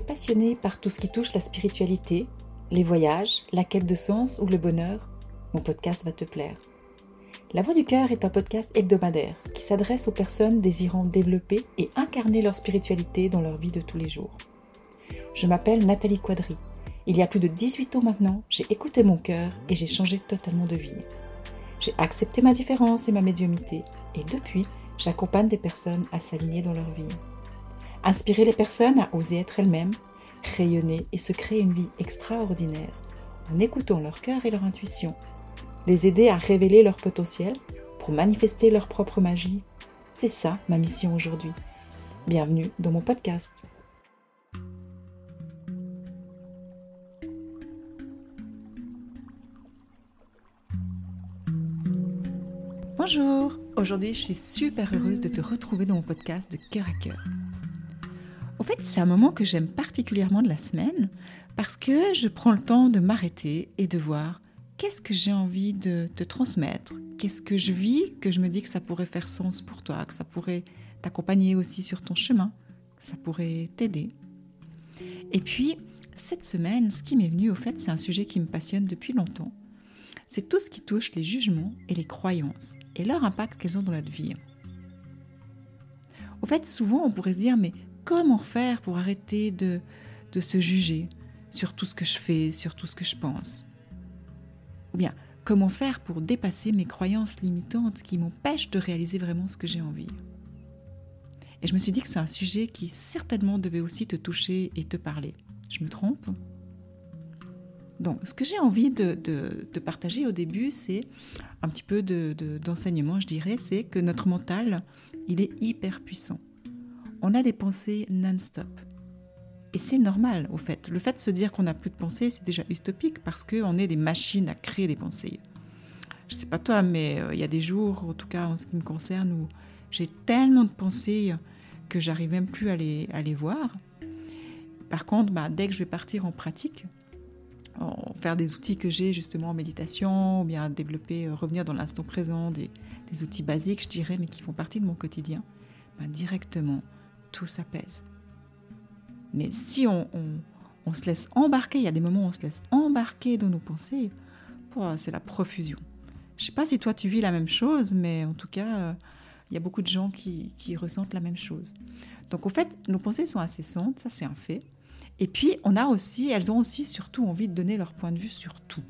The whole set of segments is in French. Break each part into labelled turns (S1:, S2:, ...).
S1: Passionné par tout ce qui touche la spiritualité, les voyages, la quête de sens ou le bonheur Mon podcast va te plaire. La Voix du Cœur est un podcast hebdomadaire qui s'adresse aux personnes désirant développer et incarner leur spiritualité dans leur vie de tous les jours. Je m'appelle Nathalie Quadri. Il y a plus de 18 ans maintenant, j'ai écouté mon cœur et j'ai changé totalement de vie. J'ai accepté ma différence et ma médiumité et depuis, j'accompagne des personnes à s'aligner dans leur vie. Inspirer les personnes à oser être elles-mêmes, rayonner et se créer une vie extraordinaire en écoutant leur cœur et leur intuition. Les aider à révéler leur potentiel pour manifester leur propre magie. C'est ça ma mission aujourd'hui. Bienvenue dans mon podcast. Bonjour, aujourd'hui je suis super heureuse de te retrouver dans mon podcast de cœur à cœur. Au fait, c'est un moment que j'aime particulièrement de la semaine parce que je prends le temps de m'arrêter et de voir qu'est-ce que j'ai envie de te transmettre, qu'est-ce que je vis, que je me dis que ça pourrait faire sens pour toi, que ça pourrait t'accompagner aussi sur ton chemin, que ça pourrait t'aider. Et puis, cette semaine, ce qui m'est venu, au fait, c'est un sujet qui me passionne depuis longtemps. C'est tout ce qui touche les jugements et les croyances et leur impact qu'elles ont dans notre vie. Au fait, souvent, on pourrait se dire, mais comment faire pour arrêter de, de se juger sur tout ce que je fais, sur tout ce que je pense? Ou bien, comment faire pour dépasser mes croyances limitantes qui m'empêchent de réaliser vraiment ce que j'ai envie? Et je me suis dit que c'est un sujet qui certainement devait aussi te toucher et te parler. Je me trompe? Donc, ce que j'ai envie de, de, partager au début, c'est un petit peu d'enseignement, je dirais, c'est que notre mental, il est hyper puissant on a des pensées non-stop. Et c'est normal, au fait. Le fait de se dire qu'on n'a plus de pensées, c'est déjà utopique parce qu'on est des machines à créer des pensées. Je sais pas toi, mais euh, il y a des jours, en tout cas en ce qui me concerne, où j'ai tellement de pensées que j'arrive même plus à les, à les voir. Par contre, bah, dès que je vais partir en pratique, en faire des outils que j'ai justement en méditation, ou bien développer, euh, revenir dans l'instant présent, des, outils basiques, je dirais, mais qui font partie de mon quotidien, bah, directement, tout s'apaise. Mais si on, se laisse embarquer, il y a des moments où on se laisse embarquer dans nos pensées, c'est la profusion. Je ne sais pas si toi tu vis la même chose, mais en tout cas, euh, il y a beaucoup de gens qui, ressentent la même chose. Donc au fait, nos pensées sont incessantes, ça c'est un fait. Et puis on a aussi, elles ont aussi surtout envie de donner leur point de vue sur tout.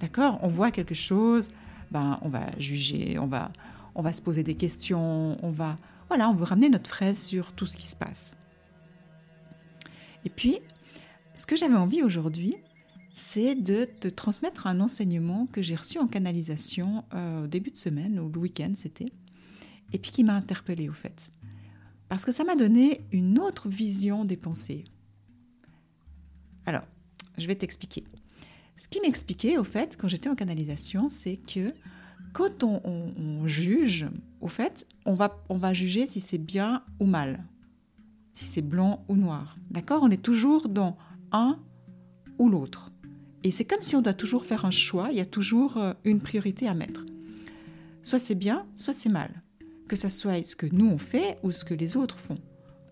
S1: D'accord? On voit quelque chose, ben on va juger, on va, on va se poser des questions, on va, voilà, on veut ramener notre fraise sur tout ce qui se passe. Et puis, ce que j'avais envie aujourd'hui, c'est de te transmettre un enseignement que j'ai reçu en canalisation euh, au début de semaine, ou le week-end c'était, et puis qui m'a interpellée au fait. Parce que ça m'a donné une autre vision des pensées. Alors, je vais t'expliquer. Ce qui m'expliquait au fait, quand j'étais en canalisation, c'est que quand on, juge, au fait, on va, on va juger si c'est bien ou mal, si c'est blanc ou noir. D'accord? On est toujours dans un ou l'autre. Et c'est comme si on doit toujours faire un choix, il y a toujours euh, une priorité à mettre. Soit c'est bien, soit c'est mal. Que ça soit ce que nous on fait ou ce que les autres font.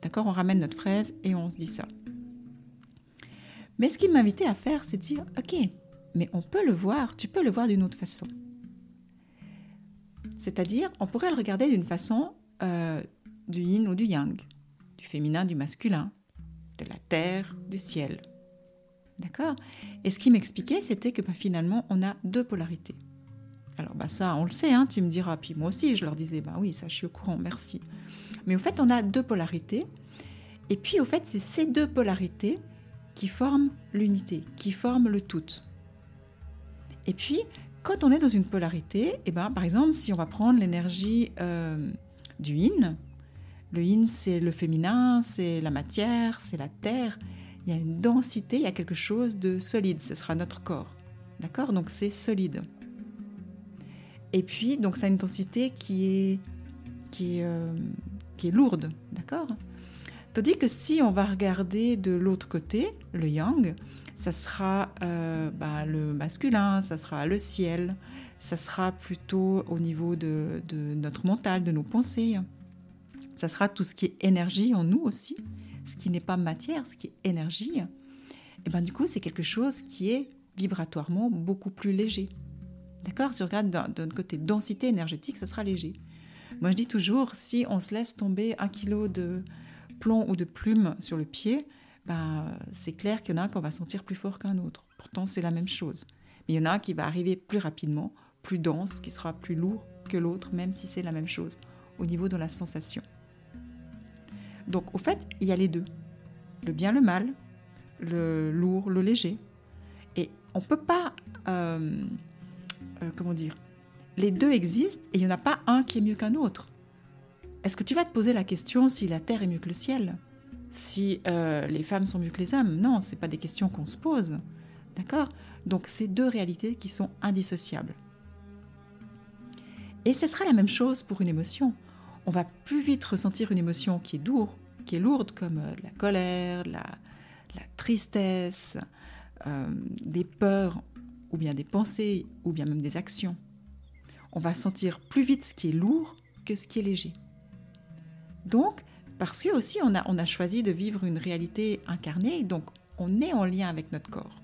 S1: D'accord? On ramène notre fraise et on se dit ça. Mais ce qu'il m'invitait à faire, c'est de dire, ok, mais on peut le voir, tu peux le voir d'une autre façon. C'est-à-dire, on pourrait le regarder d'une façon euh, du yin ou du yang, du féminin, du masculin, de la terre, du ciel. D'accord? Et ce qui m'expliquait, c'était que bah, finalement, on a deux polarités. Alors, bah, ça, on le sait, hein, tu me diras, puis moi aussi, je leur disais, bah oui, ça, je suis au courant, merci. Mais au fait, on a deux polarités. Et puis, au fait, c'est ces deux polarités qui forment l'unité, qui forment le tout. Et puis, quand on est dans une polarité, eh ben, par exemple, si on va prendre l'énergie euh, du yin, le yin c'est le féminin, c'est la matière, c'est la terre, il y a une densité, il y a quelque chose de solide, ce sera notre corps. D'accord? Donc c'est solide. Et puis, donc ça a une densité qui est, qui est, euh, qui est lourde, d'accord? Tandis que si on va regarder de l'autre côté, le yang, ça sera euh, bah, le masculin, ça sera le ciel, ça sera plutôt au niveau de, notre mental, de nos pensées. Ça sera tout ce qui est énergie en nous aussi. ce qui n'est pas matière, ce qui est énergie, et ben du coup, c'est quelque chose qui est vibratoirement beaucoup plus léger. D'accord? Si on regarde d'un côté densité énergétique, ça sera léger. Moi, je dis toujours, si on se laisse tomber un kilo de plomb ou de plume sur le pied, ben, c'est clair qu'il y en a un qu'on va sentir plus fort qu'un autre. Pourtant, c'est la même chose. Mais il y en a un qui va arriver plus rapidement, plus dense, qui sera plus lourd que l'autre, même si c'est la même chose, au niveau de la sensation. Donc, au fait, il y a les deux. Le bien, le mal, le lourd, le léger. Et on ne peut pas... Euh, euh, comment dire Les deux existent et il n'y en a pas un qui est mieux qu'un autre. Est-ce que tu vas te poser la question si la Terre est mieux que le ciel? Si euh, les femmes sont mieux que les hommes Non, ce pas des questions qu'on se pose. D'accord? Donc, c'est deux réalités qui sont indissociables. Et ce sera la même chose pour une émotion. On va plus vite ressentir une émotion qui est lourde, qui est lourde comme euh, la colère, la, tristesse, des peurs ou bien des pensées, ou bien même des actions. On va sentir plus vite ce qui est lourd que ce qui est léger. Donc, parce que aussi on a, on a choisi de vivre une réalité incarnée, donc on est en lien avec notre corps.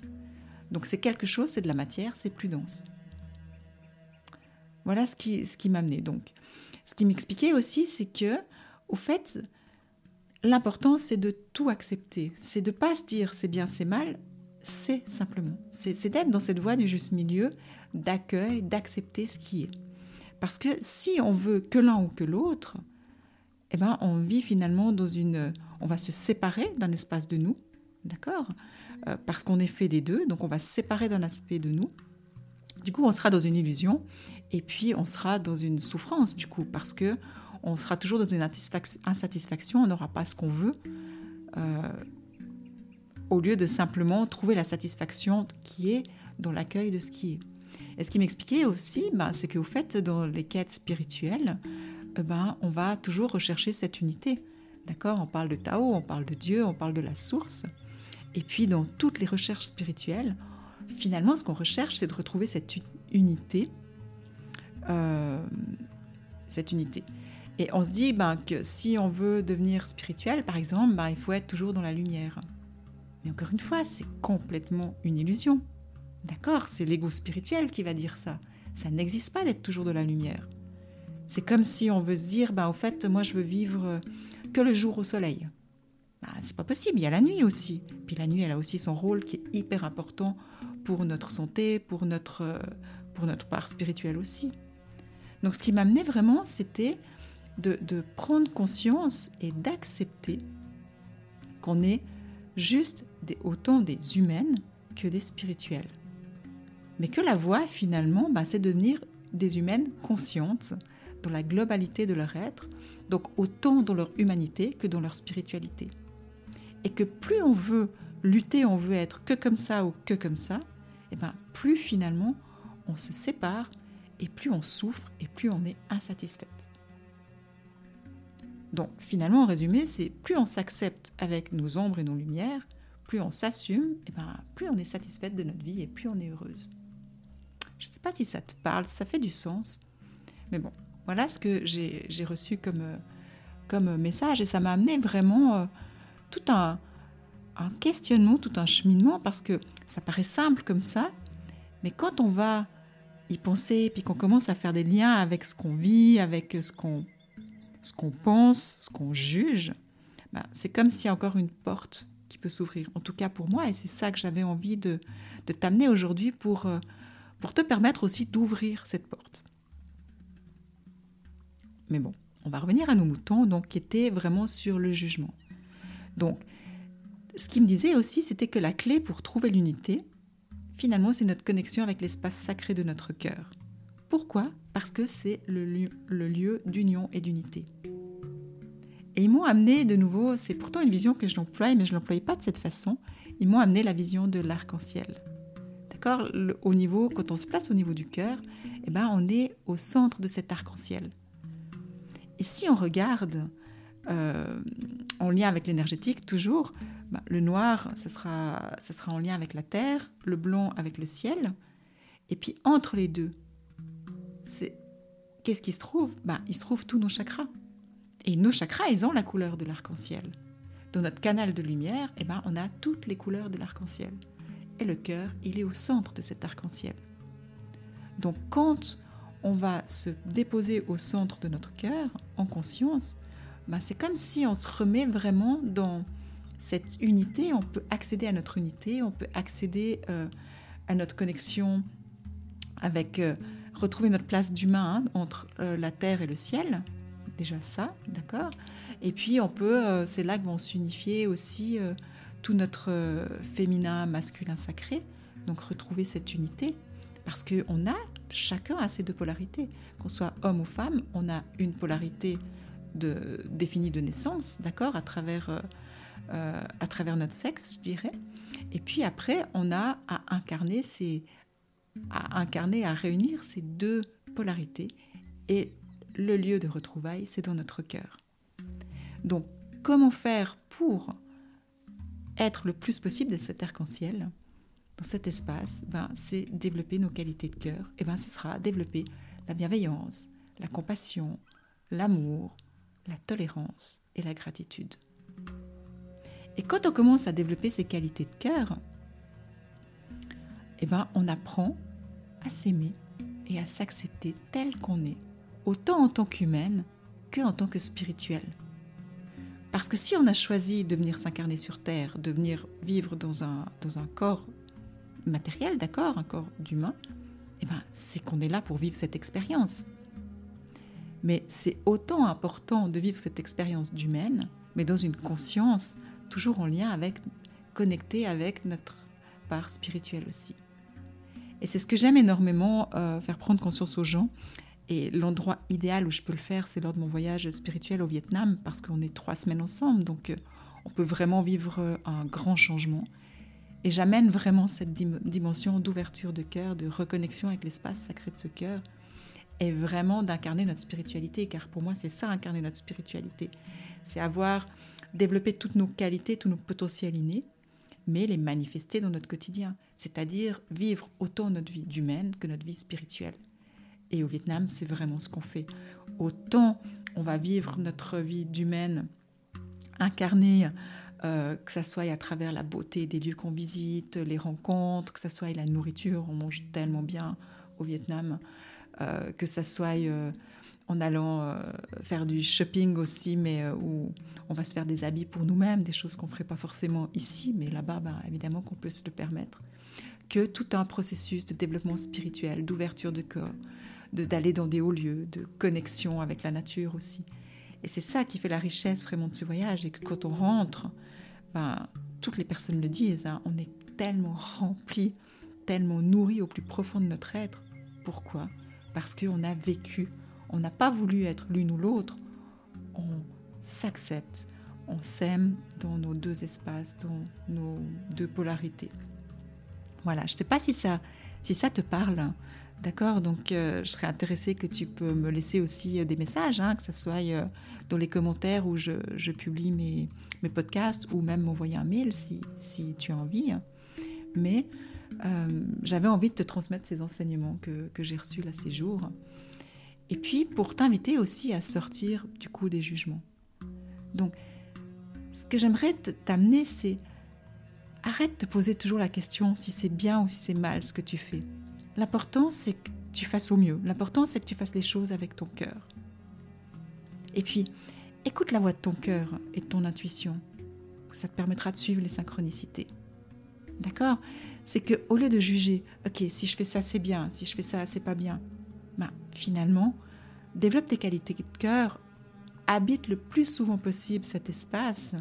S1: Donc c'est quelque chose, c'est de la matière, c'est plus dense. Voilà ce qui, ce qui m'amenait. Donc, ce qui m'expliquait aussi, c'est que, au fait, l'important, c'est de tout accepter. C'est de pas se dire c'est bien, c'est mal, c'est simplement. C'est d'être dans cette voie du juste milieu, d'accueil, d'accepter ce qui est. Parce que si on veut que l'un ou que l'autre, eh ben, on vit finalement dans une... On va se séparer d'un espace de nous, d'accord? Euh, Parce qu'on est fait des deux, donc on va se séparer d'un aspect de nous. Du coup, on sera dans une illusion, et puis on sera dans une souffrance, du coup, parce que on sera toujours dans une insatisfaction, on n'aura pas ce qu'on veut. Euh, au lieu de simplement trouver la satisfaction qui est dans l'accueil de ce qui est. Et ce qui m'expliquait aussi, ben, c'est qu'au fait, dans les quêtes spirituelles, eh ben, on va toujours rechercher cette unité. D'accord? On parle de Tao, on parle de Dieu, on parle de la source. Et puis, dans toutes les recherches spirituelles, finalement, ce qu'on recherche, c'est de retrouver cette unité. Euh, cette unité. Et on se dit ben, que si on veut devenir spirituel, par exemple, ben, il faut être toujours dans la lumière. Mais encore une fois, c'est complètement une illusion. D'accord? C'est l'ego spirituel qui va dire ça. Ça n'existe pas d'être toujours de la lumière. C'est comme si on veut se dire, bah, au fait, moi, je veux vivre que le jour au soleil. Bah, c'est pas possible, il y a la nuit aussi. Puis la nuit, elle a aussi son rôle qui est hyper important pour notre santé, pour notre, pour notre part spirituelle aussi. Donc ce qui m'amenait vraiment, c'était de, prendre conscience et d'accepter qu'on est juste des, autant des humaines que des spirituelles. Mais que la voie, finalement, bah, c'est de devenir des humaines conscientes dans la globalité de leur être, donc autant dans leur humanité que dans leur spiritualité. Et que plus on veut lutter, on veut être que comme ça ou que comme ça, et ben plus finalement on se sépare et plus on souffre et plus on est insatisfaite. Donc finalement, en résumé, c'est plus on s'accepte avec nos ombres et nos lumières, plus on s'assume, et ben, plus on est satisfaite de notre vie et plus on est heureuse. Je ne sais pas si ça te parle, ça fait du sens. Mais bon, voilà ce que j'ai reçu comme, euh, comme message et ça m'a amené vraiment euh, tout un, questionnement, tout un cheminement parce que ça paraît simple comme ça, mais quand on va y penser, puis qu'on commence à faire des liens avec ce qu'on vit, avec ce qu'on pense, ce qu'on juge, bah, c'est comme s'il y a encore une porte qui peut s'ouvrir. En tout cas pour moi, et c'est ça que j'avais envie de, t'amener aujourd'hui pour, euh, pour te permettre aussi d'ouvrir cette porte. Mais bon, on va revenir à nos moutons, donc qui étaient vraiment sur le jugement. Donc, ce qui me disait aussi, c'était que la clé pour trouver l'unité, finalement, c'est notre connexion avec l'espace sacré de notre cœur. Pourquoi? Parce que c'est le lieu, d'union et d'unité. Et ils m'ont amené de nouveau, c'est pourtant une vision que je l'emploie, mais je ne l'employais pas de cette façon, ils m'ont amené la vision de l'arc-en-ciel. D'accord? Au niveau, quand on se place au niveau du cœur, eh ben, on est au centre de cet arc-en-ciel. Et si on regarde euh, en lien avec l'énergétique, toujours, ben, le noir, ça sera, ça sera en lien avec la terre, le blanc avec le ciel. Et puis entre les deux, qu'est-ce qui se trouve? Ben, Il se trouve tous nos chakras. Et nos chakras, ils ont la couleur de l'arc-en-ciel. dans notre canal de lumière, eh ben, on a toutes les couleurs de l'arc-en-ciel. Et le cœur, il est au centre de cet arc-en-ciel. Donc quand on va se déposer au centre de notre cœur, en conscience, ben, c'est comme si on se remet vraiment dans cette unité, on peut accéder à notre unité, on peut accéder euh, à notre connexion avec, euh, retrouver notre place d'humain hein, entre euh, la terre et le ciel, déjà ça, d'accord? Et puis on peut, c'est là que vont s'unifier aussi tout notre féminin, masculin sacré, donc retrouver cette unité, parce qu'on a, chacun a ces deux polarités, qu'on soit homme ou femme, on a une polarité définie de naissance, d'accord, à travers euh, à travers notre sexe, je dirais. Et puis après, on a à incarner, ces, à réunir ces deux polarités. Et le lieu de retrouvailles, c'est dans notre cœur. Donc, comment faire pour être le plus possible de cet arc-en-ciel? Dans cet espace ben, C'est développer nos qualités de cœur. Et ben, ce sera développer la bienveillance, la compassion, l'amour, la tolérance et la gratitude. Et quand on commence à développer ces qualités de cœur, eh ben, on apprend à s'aimer et à s'accepter tel qu'on est, autant en tant qu'humaine que en tant que spirituelle. Parce que si on a choisi de venir s'incarner sur Terre, de venir vivre dans un, dans un corps matériel, d'accord, un corps d'humain, eh ben, c'est qu'on est là pour vivre cette expérience. Mais c'est autant important de vivre cette expérience d'humaine, mais dans une conscience toujours en lien avec, connecté avec notre part spirituelle aussi. Et c'est ce que j'aime énormément euh, faire prendre conscience aux gens. Et l'endroit idéal où je peux le faire, c'est lors de mon voyage spirituel au Vietnam, parce qu'on est trois semaines ensemble, donc euh, on peut vraiment vivre euh, un grand changement. Et j'amène vraiment cette dimension d'ouverture de cœur, de reconnexion avec l'espace sacré de ce cœur, et vraiment d'incarner notre spiritualité, car pour moi c'est ça, incarner notre spiritualité. C'est avoir développer toutes nos qualités, tous nos potentiels innés, mais les manifester dans notre quotidien, c'est-à-dire vivre autant notre vie d'humaine que notre vie spirituelle. Et au Vietnam, c'est vraiment ce qu'on fait. Autant on va vivre notre vie d'humaine incarnée, euh, que ce soit à travers la beauté des lieux qu'on visite, les rencontres, que ce soit la nourriture, on mange tellement bien au Vietnam, euh, que ce soit euh, en allant faire du shopping aussi, mais où on va se faire des habits pour nous-mêmes, des choses qu'on ne ferait pas forcément ici, mais là-bas, ben, évidemment qu'on peut se le permettre. Que tout un processus de développement spirituel, d'ouverture de corps, d'aller dans des hauts lieux, de connexion avec la nature aussi. Et c'est ça qui fait la richesse vraiment de ce voyage, et que quand on rentre, toutes les personnes le disent, hein, on est tellement rempli, tellement nourri au plus profond de notre être. Pourquoi? Parce qu'on a vécu on n'a pas voulu être l'une ou l'autre, on s'accepte, on s'aime dans nos deux espaces, dans nos deux polarités. Voilà, je ne sais pas si ça, si ça te parle. D'accord? Donc, euh, je serais intéressée que tu peux me laisser aussi euh, des messages, hein, que ce soit euh, dans les commentaires où je, publie mes, mes, podcasts ou même m'envoyer un mail si, si, tu as envie. Mais j'avais envie de te transmettre ces enseignements que, que j'ai reçus là ces jours. Et puis pour t'inviter aussi à sortir du coup des jugements. Donc, ce que j'aimerais t'amener, c'est arrête de poser toujours la question si c'est bien ou si c'est mal ce que tu fais. L'important, c'est que tu fasses au mieux. L'important, c'est que tu fasses les choses avec ton cœur. Et puis, écoute la voix de ton cœur et de ton intuition. Ça te permettra de suivre les synchronicités. D'accord? C'est que au lieu de juger, ok, si je fais ça, c'est bien, si je fais ça, c'est pas bien, bah, finalement, développe tes qualités de cœur, habite le plus souvent possible cet espace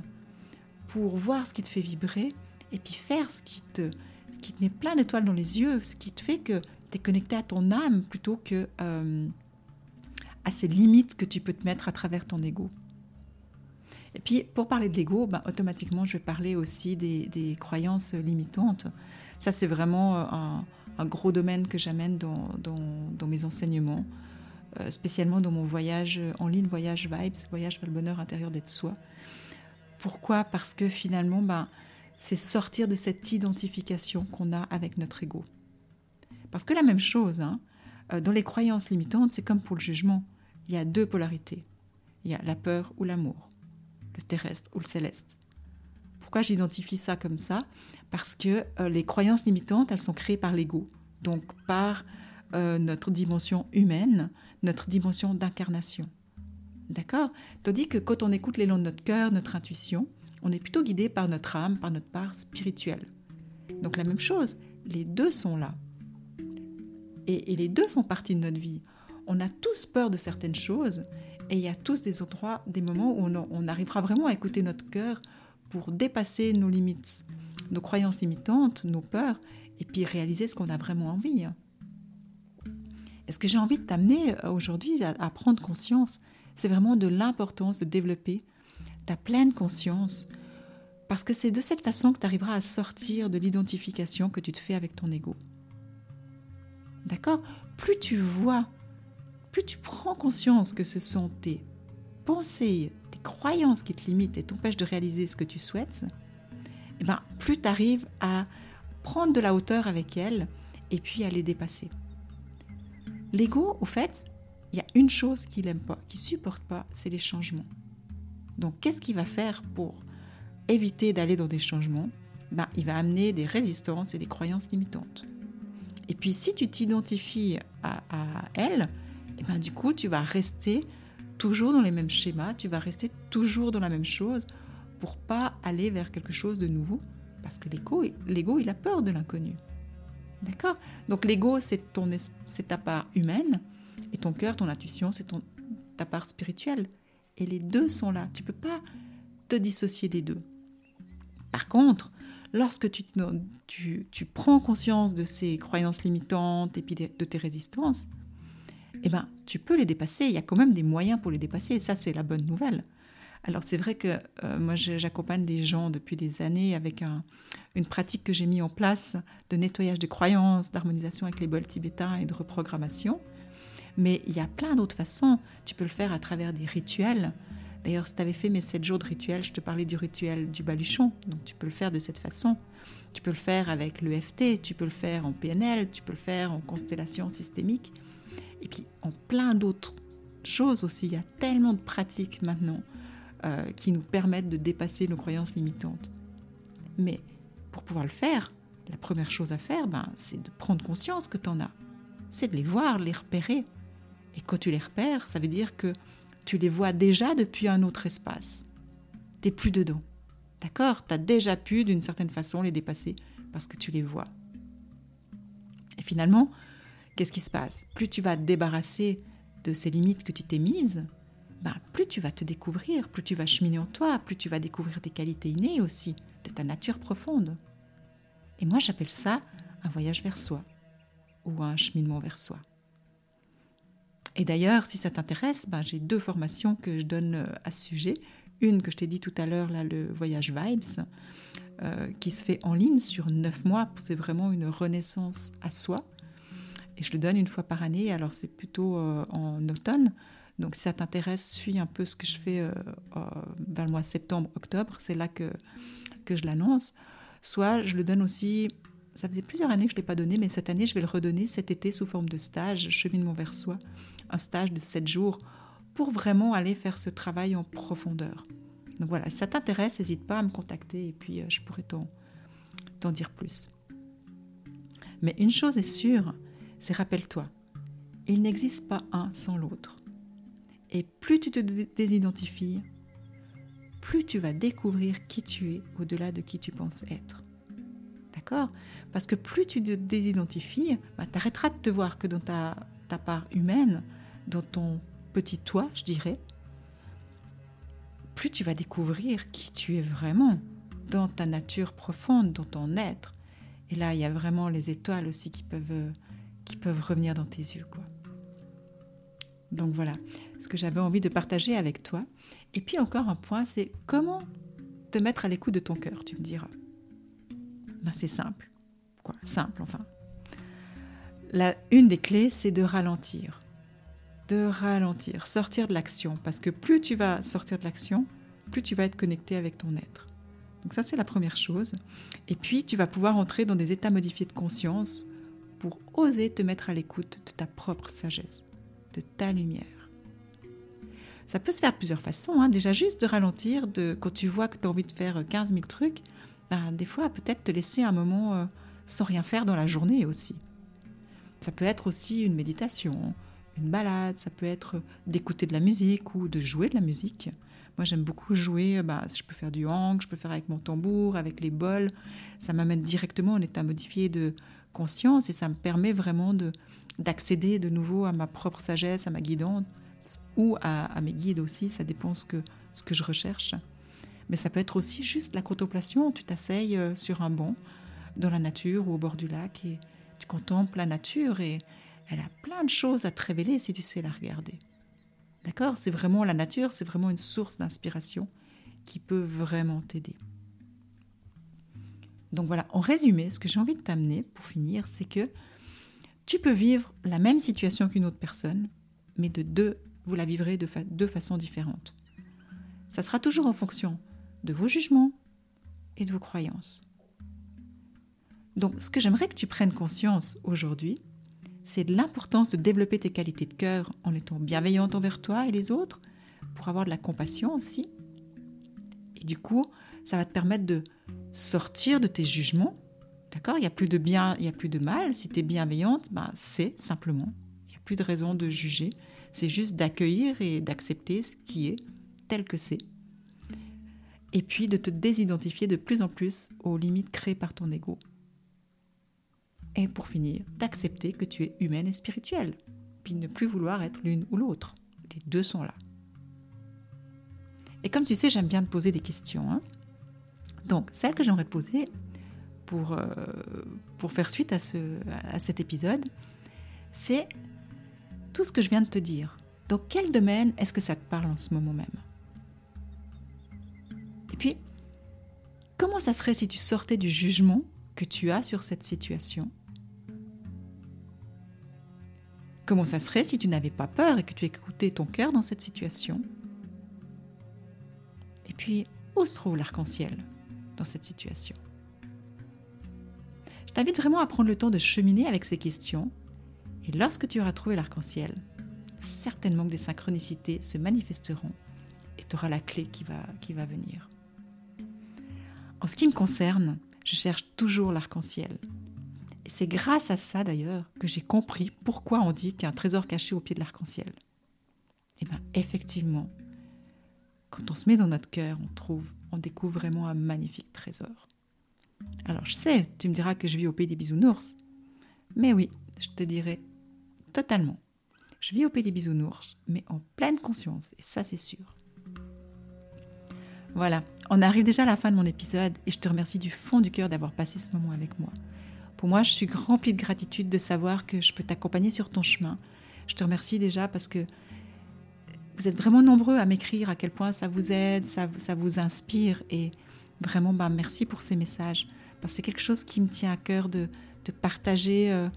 S1: pour voir ce qui te fait vibrer et puis faire ce qui te, ce qui te met plein d'étoiles dans les yeux, ce qui te fait que tu es connecté à ton âme plutôt que euh, à ces limites que tu peux te mettre à travers ton ego. Et puis, pour parler de l'ego, ben, automatiquement, je vais parler aussi des, croyances limitantes. Ça, c'est vraiment un, un gros domaine que j'amène dans, mes enseignements, euh, spécialement dans mon voyage en ligne, voyage Vibes, voyage vers le bonheur intérieur d'être soi. Pourquoi? Parce que finalement, ben, c'est sortir de cette identification qu'on a avec notre ego. Parce que la même chose, hein, euh, dans les croyances limitantes, c'est comme pour le jugement. Il y a deux polarités. Il y a la peur ou l'amour, le terrestre ou le céleste. Pourquoi j'identifie ça comme ça? Parce que euh, les croyances limitantes, elles sont créées par l'ego, donc par euh, notre dimension humaine, notre dimension d'incarnation. D'accord? Tandis que quand on écoute l'élan de notre cœur, notre intuition, on est plutôt guidé par notre âme, par notre part spirituelle. Donc la même chose, les deux sont là. Et, les deux font partie de notre vie. On a tous peur de certaines choses et il y a tous des endroits, des moments où on, arrivera vraiment à écouter notre cœur pour dépasser nos limites, nos croyances limitantes, nos peurs, et puis réaliser ce qu'on a vraiment envie. Et ce que j'ai envie de t'amener euh, aujourd'hui à prendre conscience, c'est vraiment de l'importance de développer ta pleine conscience, parce que c'est de cette façon que tu arriveras à sortir de l'identification que tu te fais avec ton ego. D'accord? Plus tu vois, plus tu prends conscience que ce sont tes pensées, tes croyances qui te limitent et t'empêchent de réaliser ce que tu souhaites, eh ben, plus tu arrives à prendre de la hauteur avec elles et puis à les dépasser. L'ego, au fait, il y a une chose qu'il n'aime pas, qu'il supporte pas, c'est les changements. Donc, qu'est-ce qu'il va faire pour éviter d'aller dans des changements? Ben, Il va amener des résistances et des croyances limitantes. Et puis, si tu t'identifies à, elle, et eh ben, du coup, tu vas rester toujours dans les mêmes schémas, tu vas rester toujours dans la même chose pour pas aller vers quelque chose de nouveau. Parce que l'ego, il a peur de l'inconnu. D'accord? Donc, l'ego, c'est, c'est ta part humaine, et ton cœur, ton intuition, c'est ton, ta part spirituelle. Et les deux sont là. Tu peux pas te dissocier des deux. Par contre, lorsque tu, tu, tu prends conscience de ces croyances limitantes et de, tes résistances, eh ben, tu peux les dépasser. Il y a quand même des moyens pour les dépasser. Et ça, c'est la bonne nouvelle. Alors, c'est vrai que euh, moi, j'accompagne des gens depuis des années avec un, une pratique que j'ai mis en place de nettoyage des croyances, d'harmonisation avec les bols tibétains et de reprogrammation. Mais il y a plein d'autres façons. Tu peux le faire à travers des rituels. D'ailleurs, si tu avais fait mes 7 jours de rituel, je te parlais du rituel du baluchon. Donc tu peux le faire de cette façon. Tu peux le faire avec l'EFT, tu peux le faire en PNL, tu peux le faire en constellation systémique. Et puis en plein d'autres choses aussi. Il y a tellement de pratiques maintenant euh, qui nous permettent de dépasser nos croyances limitantes. Mais pour pouvoir le faire, la première chose à faire, ben, c'est de prendre conscience que tu en as. C'est de les voir, les repérer. Et quand tu les repères, ça veut dire que tu les vois déjà depuis un autre espace. Tu n'es plus dedans. D'accord? Tu as déjà pu, d'une certaine façon, les dépasser parce que tu les vois. Et finalement, qu'est-ce qui se passe? Plus tu vas te débarrasser de ces limites que tu t'es mises, ben, plus tu vas te découvrir, plus tu vas cheminer en toi, plus tu vas découvrir tes qualités innées aussi, de ta nature profonde. Et moi, j'appelle ça un voyage vers soi ou un cheminement vers soi. Et d'ailleurs, si ça t'intéresse, ben, j'ai deux formations que je donne euh, à ce sujet. Une que je t'ai dit tout à l'heure, là, le voyage Vibes, euh, qui se fait en ligne sur neuf mois. C'est vraiment une renaissance à soi. Et je le donne une fois par année. Alors, c'est plutôt euh, en automne. Donc, si ça t'intéresse, suis un peu ce que je fais vers le mois septembre-octobre. C'est là que, que je l'annonce. Soit je le donne aussi ça faisait plusieurs années que je ne l'ai pas donné, mais cette année, je vais le redonner cet été sous forme de stage, cheminement vers soi, un stage de 7 jours pour vraiment aller faire ce travail en profondeur. Donc voilà, si ça t'intéresse, n'hésite pas à me contacter et puis euh, je pourrais t'en dire plus. Mais une chose est sûre, c'est rappelle-toi, il n'existe pas un sans l'autre. Et plus tu te désidentifies, plus tu vas découvrir qui tu es au-delà de qui tu penses être. D'accord? Parce que plus tu te désidentifies, bah, tu arrêteras de te voir que dans ta, ta part humaine, dans ton petit toi, je dirais, plus tu vas découvrir qui tu es vraiment, dans ta nature profonde, dans ton être. Et là, il y a vraiment les étoiles aussi qui peuvent, qui peuvent revenir dans tes yeux. Quoi. Donc voilà, ce que j'avais envie de partager avec toi. Et puis encore un point, c'est comment te mettre à l'écoute de ton cœur, tu me diras. Ben, c'est simple. Quoi, simple enfin. La, une des clés, c'est de ralentir de ralentir, sortir de l'action. Parce que plus tu vas sortir de l'action, plus tu vas être connecté avec ton être. Donc ça, c'est la première chose. Et puis, tu vas pouvoir entrer dans des états modifiés de conscience pour oser te mettre à l'écoute de ta propre sagesse, de ta lumière. Ça peut se faire de plusieurs façons. Hein. Déjà, juste de ralentir, de, quand tu vois que tu as envie de faire 15 000 trucs, ben, des fois, peut-être te laisser un moment euh, sans rien faire dans la journée aussi. Ça peut être aussi une méditation, une balade, ça peut être d'écouter de la musique ou de jouer de la musique. Moi, j'aime beaucoup jouer. Bah, je peux faire du hang, je peux faire avec mon tambour, avec les bols. Ça m'amène directement en état modifié de et ça me permet vraiment de d'accéder de nouveau à ma propre sagesse, à ma guidante ou à, mes guides aussi. Ça dépend ce que ce que je recherche. Mais ça peut être aussi juste la contemplation. Tu t'asseyes euh, sur un banc dans la nature ou au bord du lac et tu contemples la nature et elle a plein de choses à te révéler si tu sais la regarder. D'accord? C'est vraiment la nature, c'est vraiment une source d'inspiration qui peut vraiment t'aider. Donc voilà, en résumé, ce que j'ai envie de t'amener pour finir, c'est que tu peux vivre la même situation qu'une autre personne, mais de deux, vous la vivrez de deux façons différentes. Ça sera toujours en fonction de vos jugements et de vos croyances. Donc, ce que j'aimerais que tu prennes conscience aujourd'hui, c'est de l'importance de développer tes qualités de cœur en étant bienveillante envers toi et les autres, pour avoir de la compassion aussi. Et du coup, ça va te permettre de sortir de tes jugements. D'accord? Il n'y a plus de bien, il n'y a plus de mal. Si tu es bienveillante, ben, c'est simplement. Il n'y a plus de raison de juger. C'est juste d'accueillir et d'accepter ce qui est tel que c'est. Et puis de te désidentifier de plus en plus aux limites créées par ton ego et pour finir, d'accepter que tu es humaine et spirituelle, puis ne plus vouloir être l'une ou l'autre. Les deux sont là. Et comme tu sais, j'aime bien te poser des questions. Hein. Donc, celle que j'aimerais te poser pour, euh, pour faire suite à, ce, à cet épisode, c'est tout ce que je viens de te dire. Dans quel domaine est-ce que ça te parle en ce moment même? Et puis, comment ça serait si tu sortais du jugement que tu as sur cette situation? Comment ça serait si tu n'avais pas peur et que tu écoutais ton cœur dans cette situation? Et puis, où se trouve l'arc-en-ciel? Dans cette situation Je t'invite vraiment à prendre le temps de cheminer avec ces questions. Et lorsque tu auras trouvé l'arc-en-ciel, certainement que des synchronicités se manifesteront et tu auras la clé qui va, qui va venir. En ce qui me concerne, je cherche toujours l'arc-en-ciel c'est grâce à ça d'ailleurs que j'ai compris pourquoi on dit qu'il y a un trésor caché au pied de l'arc-en-ciel. Et eh bien effectivement, quand on se met dans notre cœur, on trouve, on découvre vraiment un magnifique trésor. Alors je sais, tu me diras que je vis au pays des bisounours. Mais oui, je te dirai totalement. Je vis au pays des bisounours, mais en pleine conscience, et ça c'est sûr. Voilà, on arrive déjà à la fin de mon épisode et je te remercie du fond du cœur d'avoir passé ce moment avec moi. Pour moi, je suis remplie de gratitude de savoir que je peux t'accompagner sur ton chemin. Je te remercie déjà parce que vous êtes vraiment nombreux à m'écrire à quel point ça vous aide, ça, vous inspire. Et vraiment, bah, merci pour ces messages. Parce que c'est quelque chose qui me tient à cœur de, de partager euh,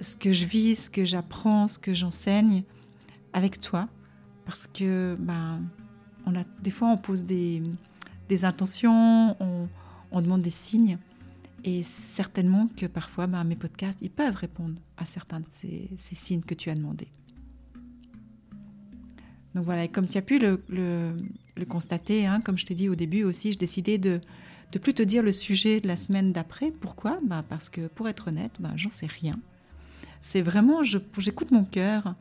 S1: ce que je vis, ce que j'apprends, ce que j'enseigne avec toi. Parce que bah, on a, des fois, on pose des, des intentions, on, on demande des signes. Et certainement que parfois, bah, mes podcasts, ils peuvent répondre à certains de ces, signes que tu as demandés. Donc voilà, et comme tu as pu le, constater, hein, comme je t'ai dit au début aussi, je décidais de ne plus te dire le sujet de la semaine d'après. Pourquoi? Bah, Parce que pour être honnête, bah, j'en sais rien. C'est vraiment, j'écoute mon cœur.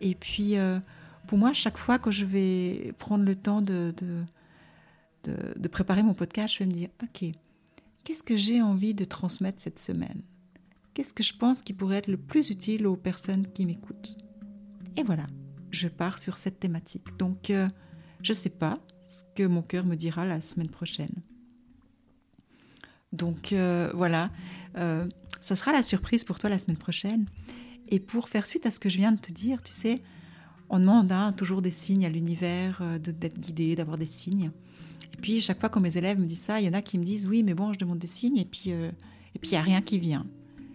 S1: Et puis, euh, pour moi, chaque fois que je vais prendre le temps de, de, de préparer mon podcast, je vais me dire, OK, qu'est-ce que j'ai envie de transmettre cette semaine? Qu'est-ce que je pense qui pourrait être le plus utile aux personnes qui m'écoutent? Et voilà, je pars sur cette thématique. Donc, euh, je ne sais pas ce que mon cœur me dira la semaine prochaine. Donc euh, voilà, euh, ça sera la surprise pour toi la semaine prochaine. Et pour faire suite à ce que je viens de te dire, tu sais, on demande hein, toujours des signes à l'univers, d'être guidé, d'avoir des signes. Et puis, chaque fois que mes élèves me disent ça, il y en a qui me disent oui, mais bon, je demande des signes et puis euh, et il n'y a rien qui vient.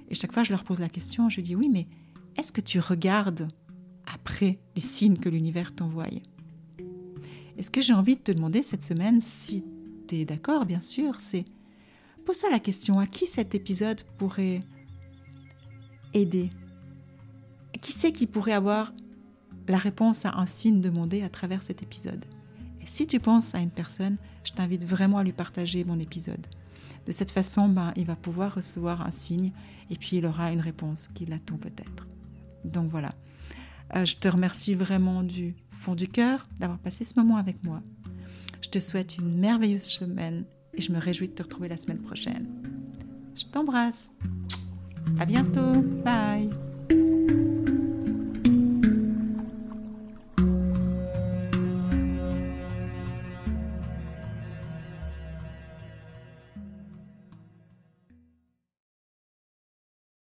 S1: Et chaque fois, je leur pose la question, je dis oui, mais est-ce que tu regardes après les signes que l'univers t'envoie Et ce que j'ai envie de te demander cette semaine, si tu es d'accord, bien sûr, c'est pose-toi la question à qui cet épisode pourrait aider? Qui c'est qui pourrait avoir la réponse à un signe demandé à travers cet épisode? Et si tu penses à une personne, je t'invite vraiment à lui partager mon épisode. De cette façon, ben, il va pouvoir recevoir un signe et puis il aura une réponse qui l'attend peut-être. Donc voilà. Euh, je te remercie vraiment du fond du cœur d'avoir passé ce moment avec moi. Je te souhaite une merveilleuse semaine et je me réjouis de te retrouver la semaine prochaine. Je t'embrasse. À bientôt. Bye.